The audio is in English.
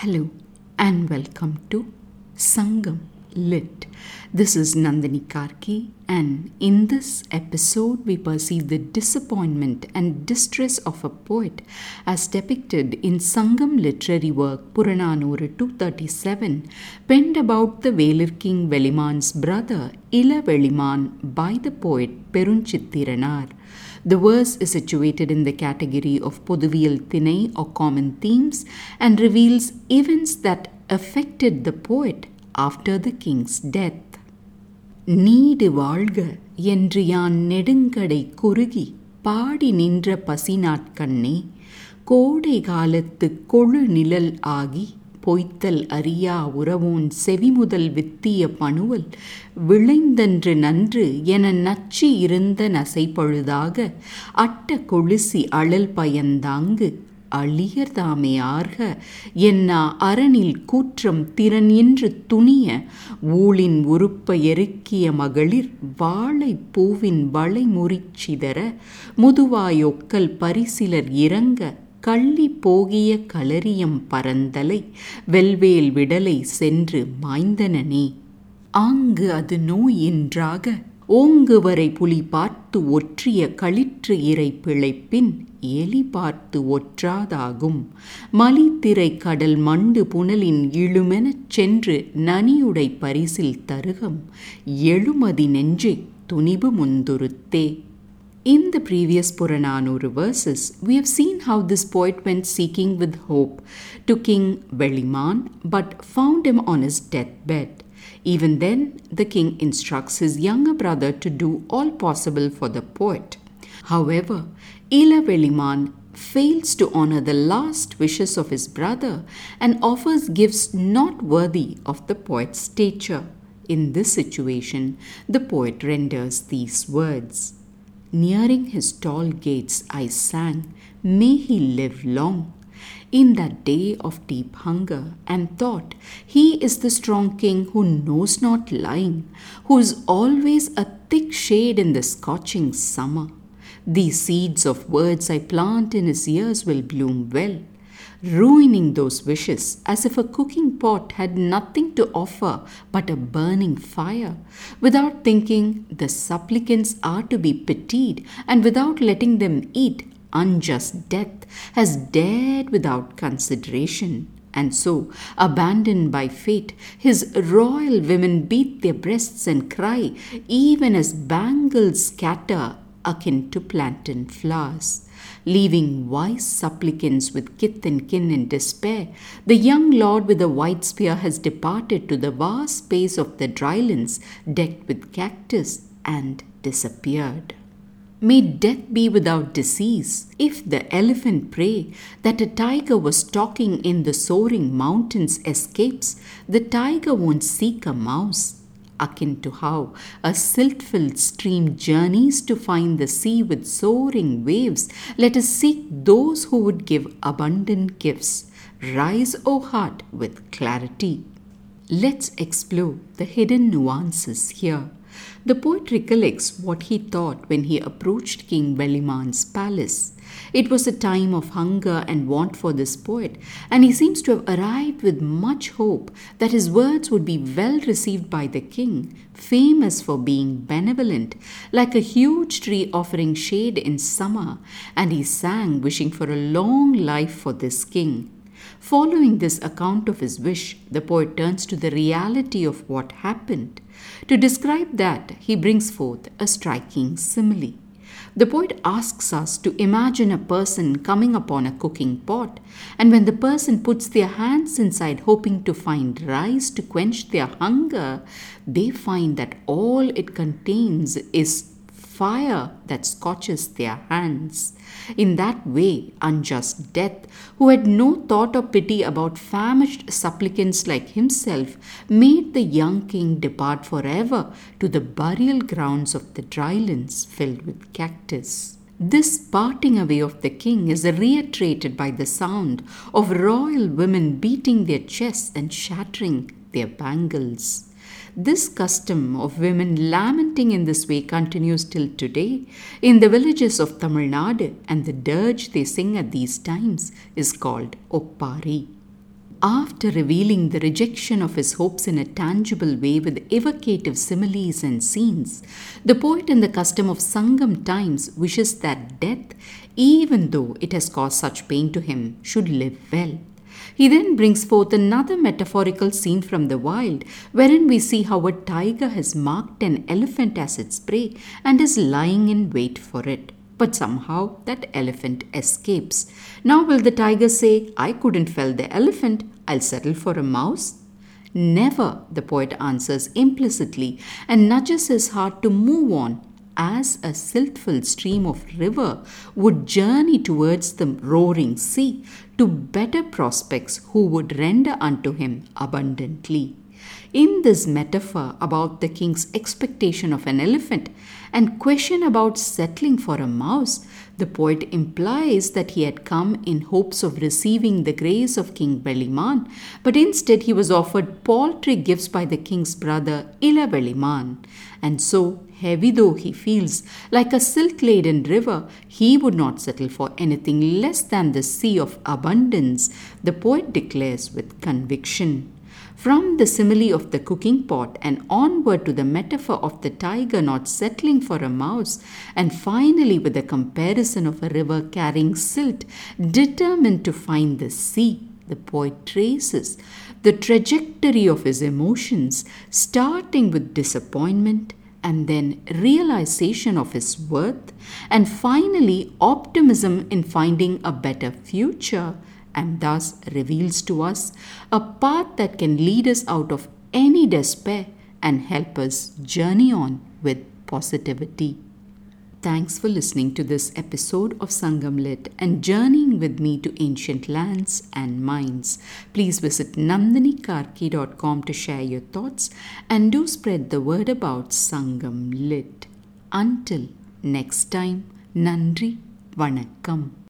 Hello and welcome to Sangam Lit. This is Nandini Karki, and in this episode, we perceive the disappointment and distress of a poet as depicted in Sangam literary work Puranaanooru 237, penned about the Velir king Velimaan's brother Ila Velimaan by the poet Perunchithiranaar. The verse is situated in the category of Pothuviyal Thinai or common themes and reveals events that affected the poet after the king's death. நீடு வாழ்க என்று யான் நெடுங்கடை குறுகி பாடி நின்ற பசினாட்கண்ணே கோடை காலத்து கொழு நிழல் ஆகி பொய்த்தல் அறியா உறவோன் செவிமுதல் வித்திய பணுவல் விளைந்தன்று நன்று என நச்சி இருந்த நசைப்பழுதாக அட்ட கொழுசி அழல் பயந்தாங்கு அழியர் தாமே ஆர்க என்னா அரணில் கூற்றம் திறன் என்று துணிய ஊழின் உறுப்ப எருக்கிய மகளிர் வாழை பூவின் வளைமுறிச்சிதற முதுவாயொக்கல் பரிசிலர் இறங்க கள்ளி போகிய களரியம் பரந்தலை வெல்வேல் விடலை சென்று மாய்ந்தனனே. ஆங்கு அது நோய் என்றாக ஓங்குவரை புலி பார்த்து ஒற்றிய களிற்று இறை பிழைப்பின் எலி பார்த்து ஒற்றாதாகும். மலித்திரை கடல் மண்டு புனலின் இழுமெனச் சென்று நனியுடை பரிசில் தருகம். எழுமதி நெஞ்சை துணிபு முந்துருத்தே. In the previous Puranaanooru verses, we have seen how this poet went seeking with hope to King Velimaan but found him on his deathbed. Even then, the king instructs his younger brother to do all possible for the poet. However, Ila Velimaan fails to honor the last wishes of his brother and offers gifts not worthy of the poet's stature. In this situation, the poet renders these words. Nearing his tall gates, I sang, May he live long. In that day of deep hunger, and thought, He is the strong king who knows not lying, who is always a thick shade in the scorching summer. These seeds of words I plant in his ears will bloom well, ruining those wishes as if a cooking pot had nothing to offer but a burning fire, without thinking the supplicants are to be pitied, and without letting them eat unjust death, has dared without consideration. And so, abandoned by fate, his royal women beat their breasts and cry, even as bangles scatter akin to plantain flowers. Leaving wise supplicants with kith and kin in despair, the young lord with the white spear has departed to the vast space of the drylands decked with cactus and disappeared. May death be without disease. If the elephant prey that a tiger was stalking in the soaring mountains escapes, the tiger won't seek a mouse akin to how a silt filled stream journeys to find the sea with soaring waves, let us seek those who would give abundant gifts. Rise, O heart, with clarity. Let's explore the hidden nuances here. The poet recollects what he thought when he approached King Velimaan's palace. It was a time of hunger and want for this poet, and he seems to have arrived with much hope that his words would be well received by the king, famous for being benevolent, like a huge tree offering shade in summer, and he sang, wishing for a long life for this king. Following this account of his wish, the poet turns to the reality of what happened. To describe that, he brings forth a striking simile. The poet asks us to imagine a person coming upon a cooking pot, and when the person puts their hands inside hoping to find rice to quench their hunger, they find that all it contains is fire that scorches their hands. In that way, unjust death, who had no thought or pity about famished supplicants like himself, made the young king depart forever to the burial grounds of the drylands filled with cactus. This parting away of the king is reiterated by the sound of royal women beating their chests and shattering their bangles. This custom of women lamenting in this way continues till today in the villages of Tamil Nadu, and the dirge they sing at these times is called Oppari. After revealing the rejection of his hopes in a tangible way with evocative similes and scenes, the poet in the custom of Sangam times wishes that death, even though it has caused such pain to him, should live well. He then brings forth another metaphorical scene from the wild, wherein we see how a tiger has marked an elephant as its prey and is lying in wait for it. But somehow that elephant escapes. Now, will the tiger say, I couldn't fell the elephant, I'll settle for a mouse? Never, the poet answers implicitly and nudges his heart to move on as a siltful stream of river would journey towards the roaring sea to better prospects who would render unto him abundantly. In this metaphor about the king's expectation of an elephant and question about settling for a mouse, the poet implies that he had come in hopes of receiving the grace of King Velimaan, but instead he was offered paltry gifts by the king's brother Ila Velimaan. And so, heavy though he feels, like a silk laden river, he would not settle for anything less than the sea of abundance, the poet declares with conviction. From the simile of the cooking pot and onward to the metaphor of the tiger not settling for a mouse, and finally with the comparison of a river carrying silt, determined to find the sea, the poet traces the trajectory of his emotions, starting with disappointment and then realization of his worth, and finally optimism in finding a better future and thus reveals to us a path that can lead us out of any despair and help us journey on with positivity. Thanks for listening to this episode of Sangam Lit and journeying with me to ancient lands and minds. Please visit nandinikarki.com to share your thoughts and do spread the word about Sangam Lit. Until next time, Nandri Vanakkam.